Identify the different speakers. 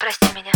Speaker 1: прости меня.